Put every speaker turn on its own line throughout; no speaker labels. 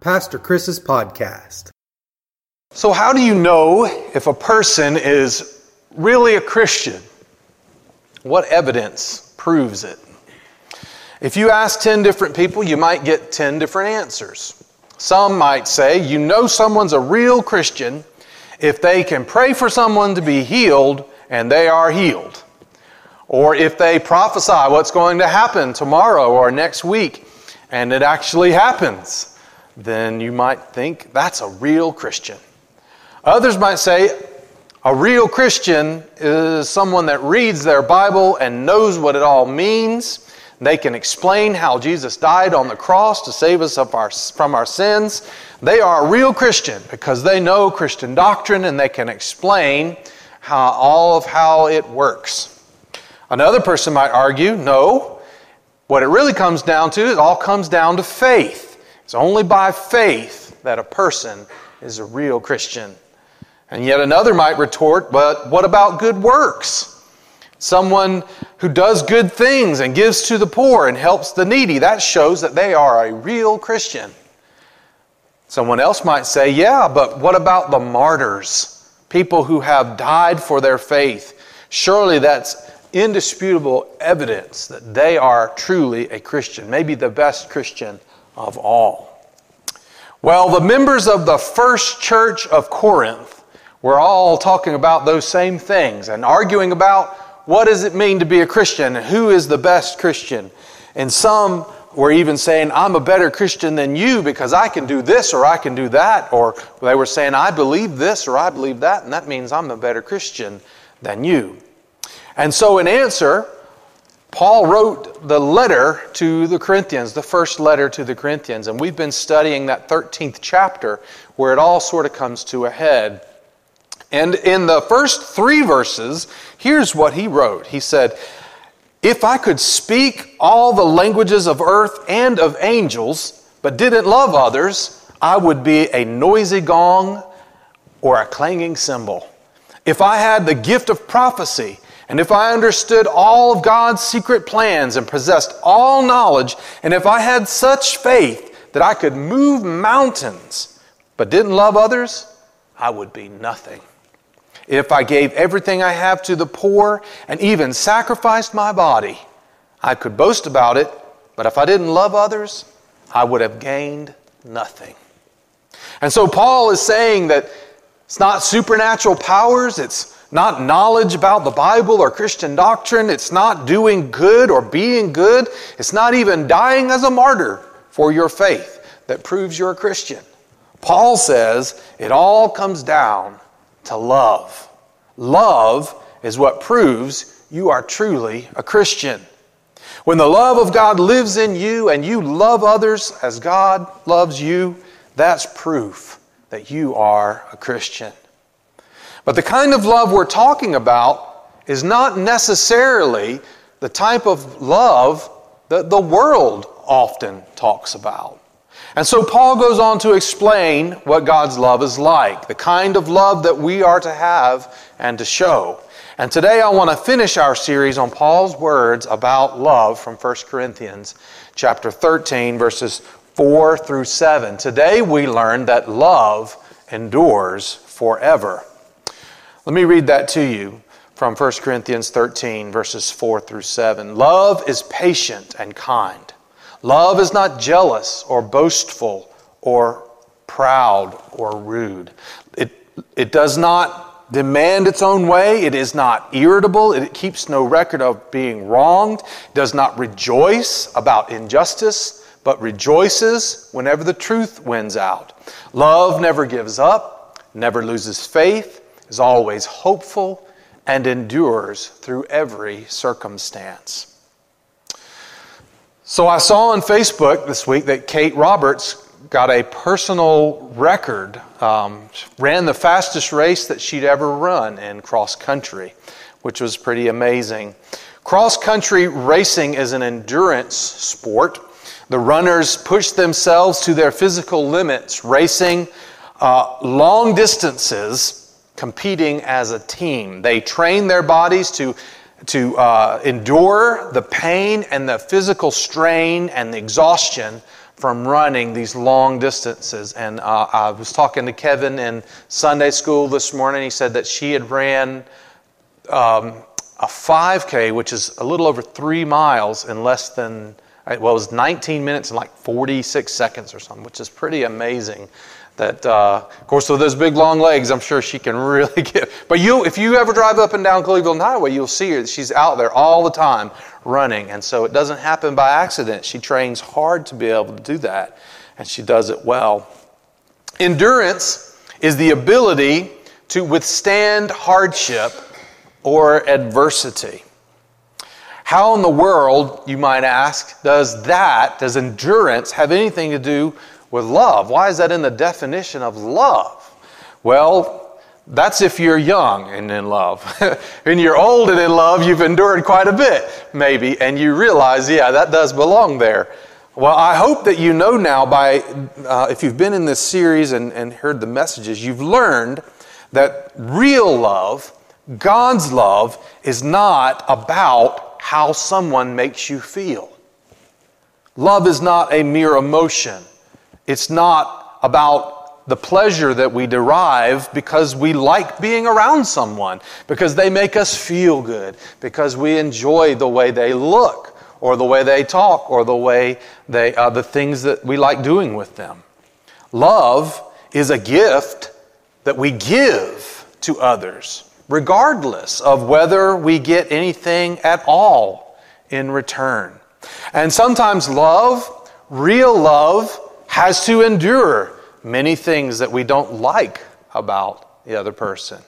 Pastor Chris's podcast.
So, how do you know if a person is really a Christian? What evidence proves it? If you ask 10 different people, you might get 10 different answers. Some might say, you know someone's a real Christian if they can pray for someone to be healed and they are healed. Or if they prophesy what's going to happen tomorrow or next week and it actually happens, then you might think that's a real Christian. Others might say a real Christian is someone that reads their Bible and knows what it all means. They can explain how Jesus died on the cross to save us our, from our sins. They are a real Christian because they know Christian doctrine and they can explain how, all of how it works. Another person might argue, no, what it really comes down to, it all comes down to faith. It's only by faith that a person is a real Christian. And yet another might retort, but what about good works? Someone who does good things and gives to the poor and helps the needy, that shows that they are a real Christian. Someone else might say, yeah, but what about the martyrs? People who have died for their faith. Surely that's indisputable evidence that they are truly a Christian, maybe the best Christian of all. Well, the members of the first church of Corinth were all talking about those same things and arguing about what does it mean to be a Christian and who is the best Christian. And some were even saying, I'm a better Christian than you because I can do this or I can do that. Or they were saying, I believe this or I believe that, and that means I'm a better Christian than you. And so, in answer, Paul wrote the letter to the Corinthians, the first letter to the Corinthians, and we've been studying that 13th chapter where it all sort of comes to a head. And in the first three verses, here's what he wrote He said, If I could speak all the languages of earth and of angels, but didn't love others, I would be a noisy gong or a clanging cymbal. If I had the gift of prophecy, and if I understood all of God's secret plans and possessed all knowledge, and if I had such faith that I could move mountains but didn't love others, I would be nothing. If I gave everything I have to the poor and even sacrificed my body, I could boast about it, but if I didn't love others, I would have gained nothing. And so Paul is saying that it's not supernatural powers, it's not knowledge about the Bible or Christian doctrine. It's not doing good or being good. It's not even dying as a martyr for your faith that proves you're a Christian. Paul says it all comes down to love. Love is what proves you are truly a Christian. When the love of God lives in you and you love others as God loves you, that's proof that you are a Christian. But the kind of love we're talking about is not necessarily the type of love that the world often talks about. And so Paul goes on to explain what God's love is like, the kind of love that we are to have and to show. And today I want to finish our series on Paul's words about love from 1 Corinthians chapter 13 verses 4 through 7. Today we learn that love endures forever. Let me read that to you from 1 Corinthians 13, verses 4 through 7. Love is patient and kind. Love is not jealous or boastful or proud or rude. It, it does not demand its own way. It is not irritable. It keeps no record of being wronged. It does not rejoice about injustice, but rejoices whenever the truth wins out. Love never gives up, never loses faith is always hopeful and endures through every circumstance. So I saw on Facebook this week that Kate Roberts got a personal record, um, ran the fastest race that she'd ever run in cross country, which was pretty amazing. Cross country racing is an endurance sport. The runners push themselves to their physical limits, racing uh, long distances competing as a team. They train their bodies to, to uh, endure the pain and the physical strain and the exhaustion from running these long distances. And uh, I was talking to Kevin in Sunday school this morning. He said that she had ran um, a 5K, which is a little over three miles in less than, well, it was 19 minutes and like 46 seconds or something, which is pretty amazing. That, uh, of course, with those big long legs, I'm sure she can really get. But you, if you ever drive up and down Cleveland Highway, you'll see her. She's out there all the time running. And so it doesn't happen by accident. She trains hard to be able to do that, and she does it well. Endurance is the ability to withstand hardship or adversity. How in the world, you might ask, does that, does endurance have anything to do with love? Why is that in the definition of love? Well, that's if you're young and in love. when you're old and in love, you've endured quite a bit, maybe, and you realize, yeah, that does belong there. Well, I hope that you know now by, uh, if you've been in this series and, and heard the messages, you've learned that real love, God's love, is not about how someone makes you feel. Love is not a mere emotion. It's not about the pleasure that we derive because we like being around someone, because they make us feel good, because we enjoy the way they look, or the way they talk, or the way they, uh, the things that we like doing with them. Love is a gift that we give to others, regardless of whether we get anything at all in return. And sometimes love, real love, has to endure many things that we don't like about the other person.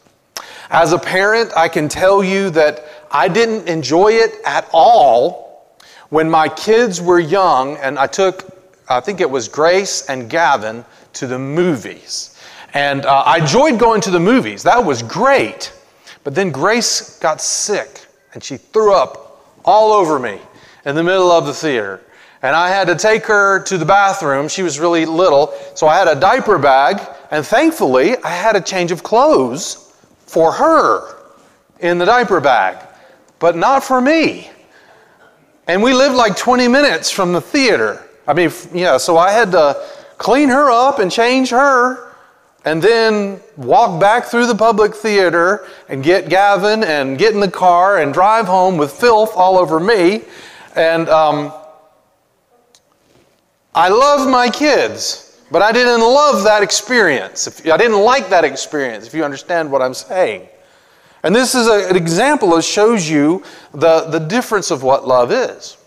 As a parent, I can tell you that I didn't enjoy it at all when my kids were young and I took, I think it was Grace and Gavin, to the movies. And uh, I enjoyed going to the movies, that was great. But then Grace got sick and she threw up all over me in the middle of the theater and I had to take her to the bathroom. She was really little, so I had a diaper bag, and thankfully, I had a change of clothes for her in the diaper bag, but not for me. And we lived like 20 minutes from the theater. I mean, yeah, so I had to clean her up and change her and then walk back through the public theater and get Gavin and get in the car and drive home with filth all over me. And, um, I love my kids, but I didn't love that experience. I didn't like that experience, if you understand what I'm saying. And this is a, an example that shows you the, the difference of what love is.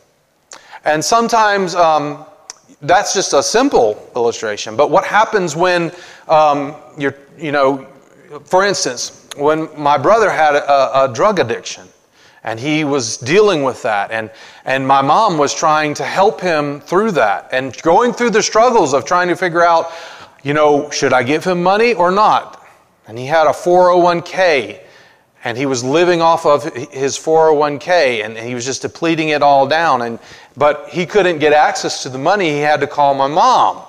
And sometimes um, that's just a simple illustration. But what happens when um, you're, you know, for instance, when my brother had a, a drug addiction, and he was dealing with that. And and my mom was trying to help him through that and going through the struggles of trying to figure out you know should i give him money or not? And he had a 401k and he was living off of his 401k and he was just depleting it all down. And but he couldn't get access to the money. He had to call my mom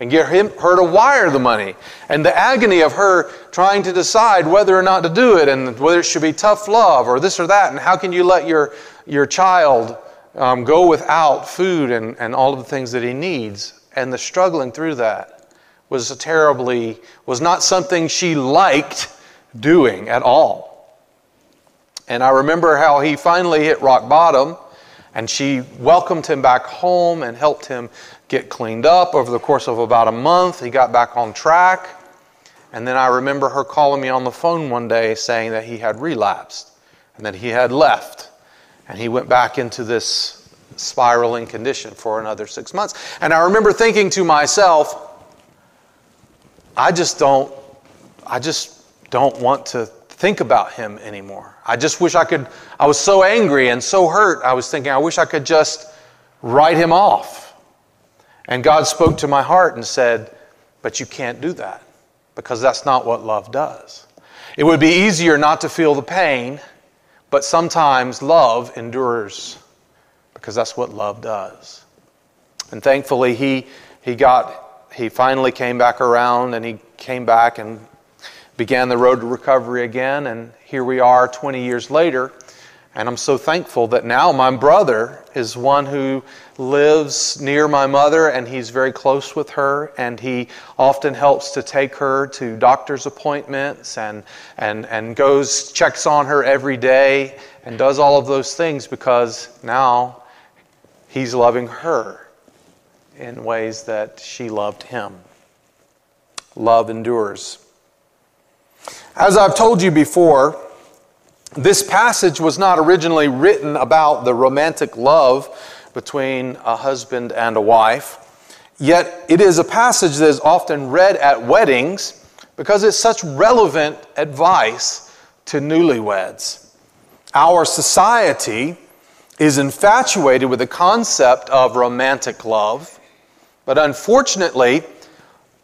and get him, her to wire the money. And the agony of her trying to decide whether or not to do it and whether it should be tough love or this or that. And how can you let your, your child um, go without food and, and all of the things that he needs? And the struggling through that was a terribly, was not something she liked doing at all. And I remember how he finally hit rock bottom and she welcomed him back home and helped him get cleaned up over the course of about a month. He got back on track. And then I remember her calling me on the phone one day saying that he had relapsed and that he had left. And he went back into this spiraling condition for another six months. And I remember thinking to myself, I just don't, I just don't want to think about him anymore. I just wish I could, I was so angry and so hurt, I was thinking, I wish I could just write him off. And God spoke to my heart and said, But you can't do that because that's not what love does. It would be easier not to feel the pain, but sometimes love endures because that's what love does. And thankfully, he, he got, he finally came back around and he came back and began the road to recovery again. And here we are 20 years later. And I'm so thankful that now my brother is one who lives near my mother and he's very close with her and he often helps to take her to doctor's appointments and, and, and goes, checks on her every day and does all of those things because now he's loving her in ways that she loved him. Love endures. As I've told you before, this passage was not originally written about the romantic love between a husband and a wife, yet it is a passage that is often read at weddings because it's such relevant advice to newlyweds. Our society is infatuated with the concept of romantic love, but unfortunately,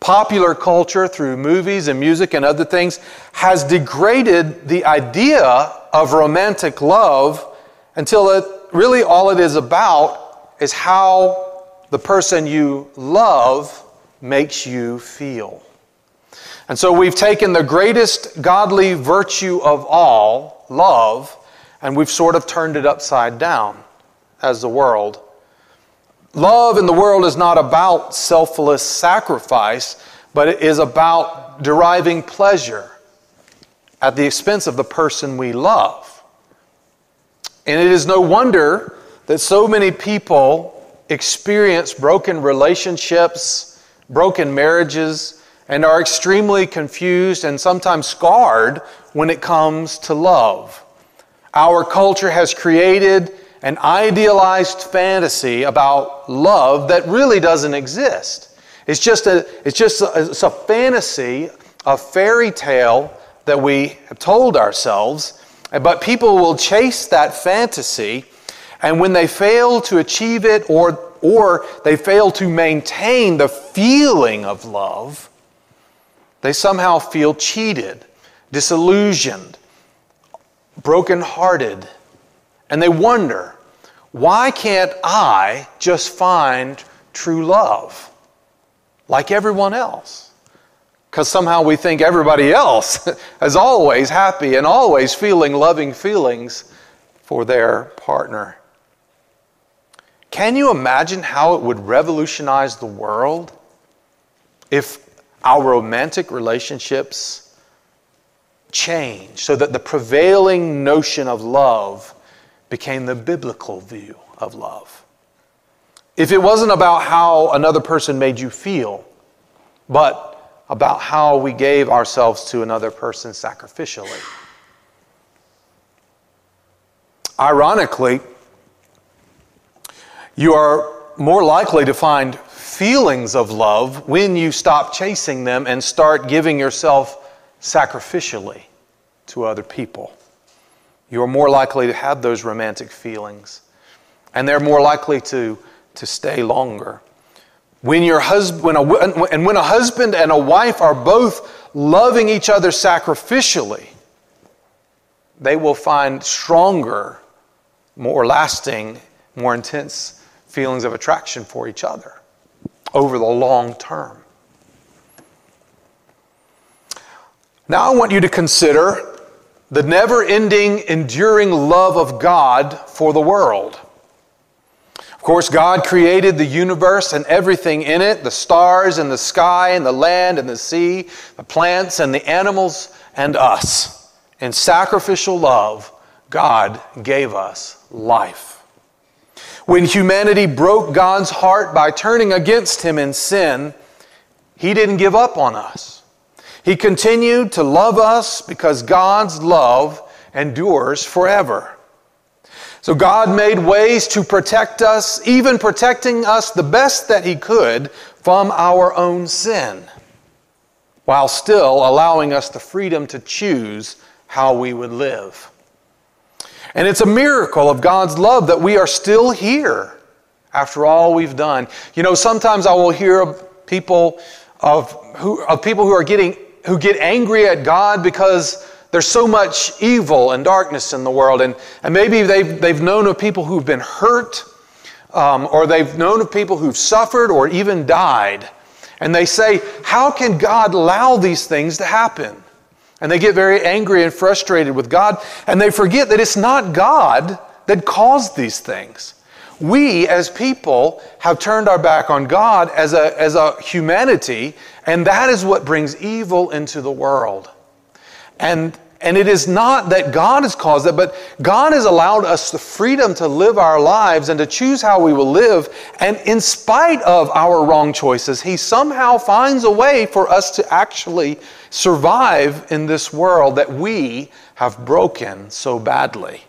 popular culture through movies and music and other things has degraded the idea of romantic love until it really all it is about is how the person you love makes you feel. And so we've taken the greatest godly virtue of all, love, and we've sort of turned it upside down as the world Love in the world is not about selfless sacrifice, but it is about deriving pleasure at the expense of the person we love. And it is no wonder that so many people experience broken relationships, broken marriages, and are extremely confused and sometimes scarred when it comes to love. Our culture has created an idealized fantasy about love that really doesn't exist. It's just a, it's just a, it's a fantasy, a fairy tale that we have told ourselves, but people will chase that fantasy, and when they fail to achieve it or, or they fail to maintain the feeling of love, they somehow feel cheated, disillusioned, brokenhearted, and they wonder why can't I just find true love like everyone else? Because somehow we think everybody else is always happy and always feeling loving feelings for their partner. Can you imagine how it would revolutionize the world if our romantic relationships change so that the prevailing notion of love became the biblical view of love. If it wasn't about how another person made you feel, but about how we gave ourselves to another person sacrificially. Ironically, you are more likely to find feelings of love when you stop chasing them and start giving yourself sacrificially to other people you are more likely to have those romantic feelings. And they're more likely to, to stay longer. When your husband, when a, and when a husband and a wife are both loving each other sacrificially, they will find stronger, more lasting, more intense feelings of attraction for each other over the long term. Now, I want you to consider the never ending, enduring love of God for the world. Of course, God created the universe and everything in it the stars and the sky and the land and the sea, the plants and the animals and us. In sacrificial love, God gave us life. When humanity broke God's heart by turning against Him in sin, He didn't give up on us. He continued to love us because God's love endures forever. So God made ways to protect us, even protecting us the best that He could from our own sin, while still allowing us the freedom to choose how we would live. And it's a miracle of God's love that we are still here after all we've done. You know, sometimes I will hear people of, who, of people who are getting who get angry at God because there's so much evil and darkness in the world. And, and maybe they've, they've known of people who've been hurt, um, or they've known of people who've suffered or even died. And they say, How can God allow these things to happen? And they get very angry and frustrated with God, and they forget that it's not God that caused these things. We, as people, have turned our back on God as a, as a humanity, and that is what brings evil into the world. And and it is not that God has caused it, but God has allowed us the freedom to live our lives and to choose how we will live. And in spite of our wrong choices, He somehow finds a way for us to actually survive in this world that we have broken so badly.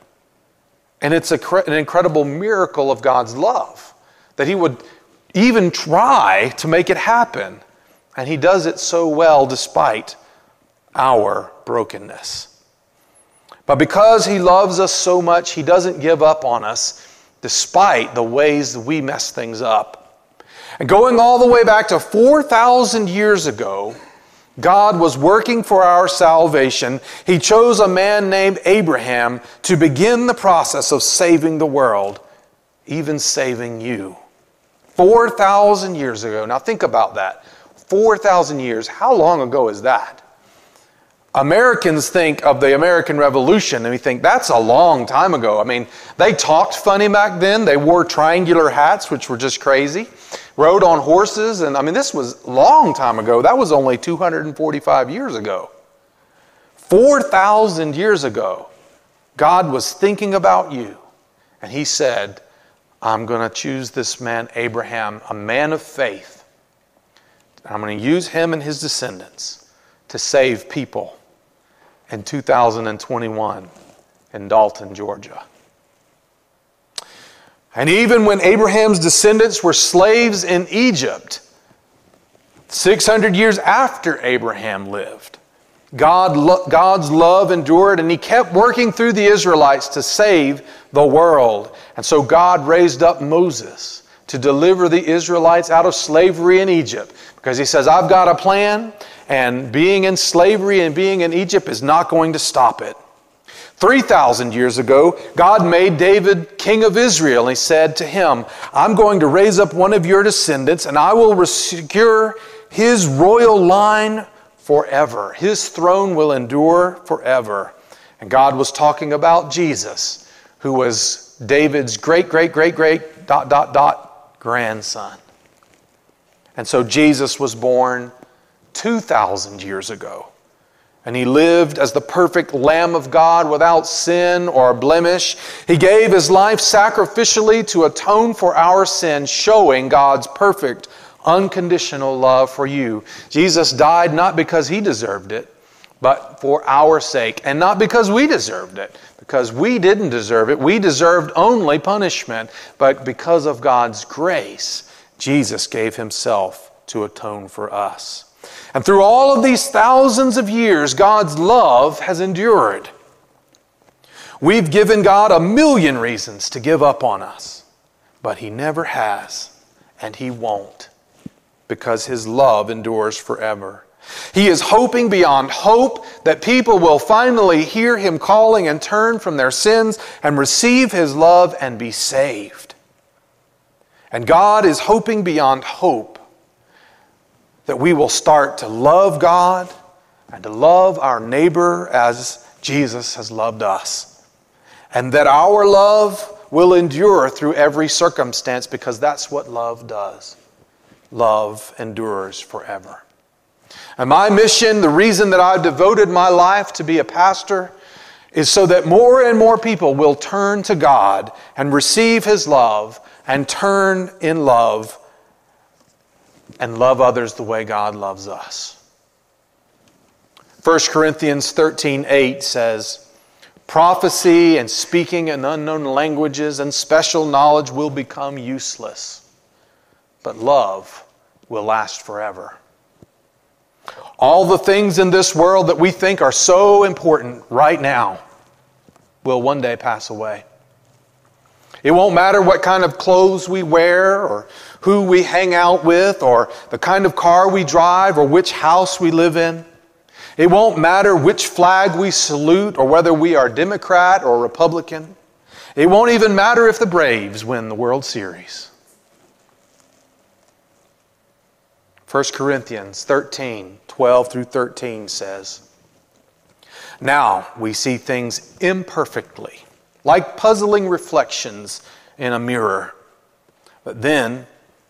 And it's a, an incredible miracle of God's love that He would even try to make it happen. And He does it so well despite our brokenness. But because He loves us so much, He doesn't give up on us despite the ways that we mess things up. And going all the way back to 4,000 years ago, God was working for our salvation. He chose a man named Abraham to begin the process of saving the world, even saving you. 4,000 years ago. Now think about that. 4,000 years. How long ago is that? Americans think of the American Revolution and we think that's a long time ago. I mean, they talked funny back then. They wore triangular hats, which were just crazy. Rode on horses, and I mean, this was a long time ago. That was only 245 years ago. 4,000 years ago, God was thinking about you, and He said, I'm going to choose this man, Abraham, a man of faith. I'm going to use him and his descendants to save people in 2021 in Dalton, Georgia. And even when Abraham's descendants were slaves in Egypt, 600 years after Abraham lived, God, God's love endured and he kept working through the Israelites to save the world. And so God raised up Moses to deliver the Israelites out of slavery in Egypt because he says, I've got a plan and being in slavery and being in Egypt is not going to stop it. 3,000 years ago, God made David king of Israel, he said to him, I'm going to raise up one of your descendants, and I will secure his royal line forever. His throne will endure forever. And God was talking about Jesus, who was David's great, great, great, great, dot, dot, dot grandson. And so Jesus was born 2,000 years ago. And he lived as the perfect Lamb of God without sin or blemish. He gave his life sacrificially to atone for our sin, showing God's perfect, unconditional love for you. Jesus died not because he deserved it, but for our sake, and not because we deserved it, because we didn't deserve it. We deserved only punishment, but because of God's grace, Jesus gave himself to atone for us. And through all of these thousands of years, God's love has endured. We've given God a million reasons to give up on us, but He never has, and He won't, because His love endures forever. He is hoping beyond hope that people will finally hear Him calling and turn from their sins and receive His love and be saved. And God is hoping beyond hope that we will start to love God and to love our neighbor as Jesus has loved us. And that our love will endure through every circumstance because that's what love does. Love endures forever. And my mission, the reason that I've devoted my life to be a pastor, is so that more and more people will turn to God and receive His love and turn in love and love others the way God loves us. 1 Corinthians 13 8 says, Prophecy and speaking in unknown languages and special knowledge will become useless, but love will last forever. All the things in this world that we think are so important right now will one day pass away. It won't matter what kind of clothes we wear or who we hang out with or the kind of car we drive or which house we live in. It won't matter which flag we salute or whether we are Democrat or Republican. It won't even matter if the Braves win the World Series. 1 Corinthians 13, 12 through 13 says, Now we see things imperfectly, like puzzling reflections in a mirror. But then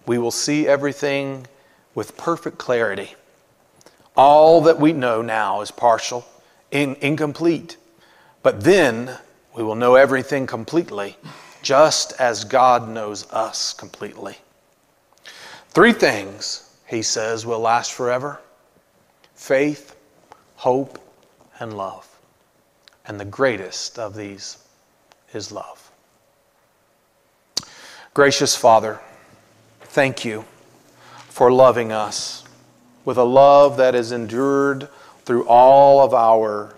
we will see everything with perfect clarity. All that we know now is partial, in, incomplete. But then we will know everything completely, just as God knows us completely. Three things, he says, will last forever faith, hope, and love. And the greatest of these is love. Gracious Father, thank you for loving us with a love that has endured through all of our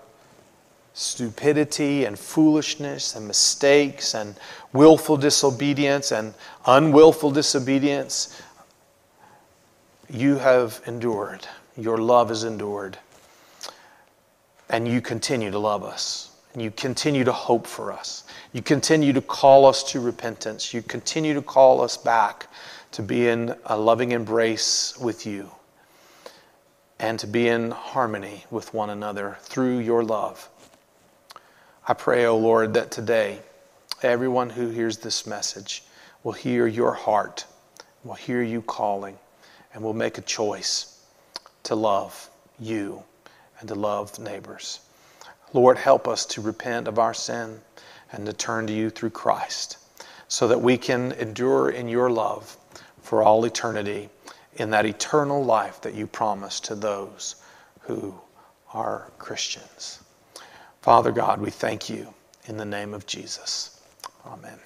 stupidity and foolishness and mistakes and willful disobedience and unwillful disobedience. You have endured. Your love is endured. And you continue to love us. And you continue to hope for us. You continue to call us to repentance. You continue to call us back to be in a loving embrace with you and to be in harmony with one another through your love. I pray, O oh Lord, that today everyone who hears this message will hear your heart, will hear you calling, and will make a choice to love you and to love neighbors. Lord, help us to repent of our sin and to turn to you through Christ so that we can endure in your love for all eternity in that eternal life that you promise to those who are Christians. Father God, we thank you in the name of Jesus. Amen.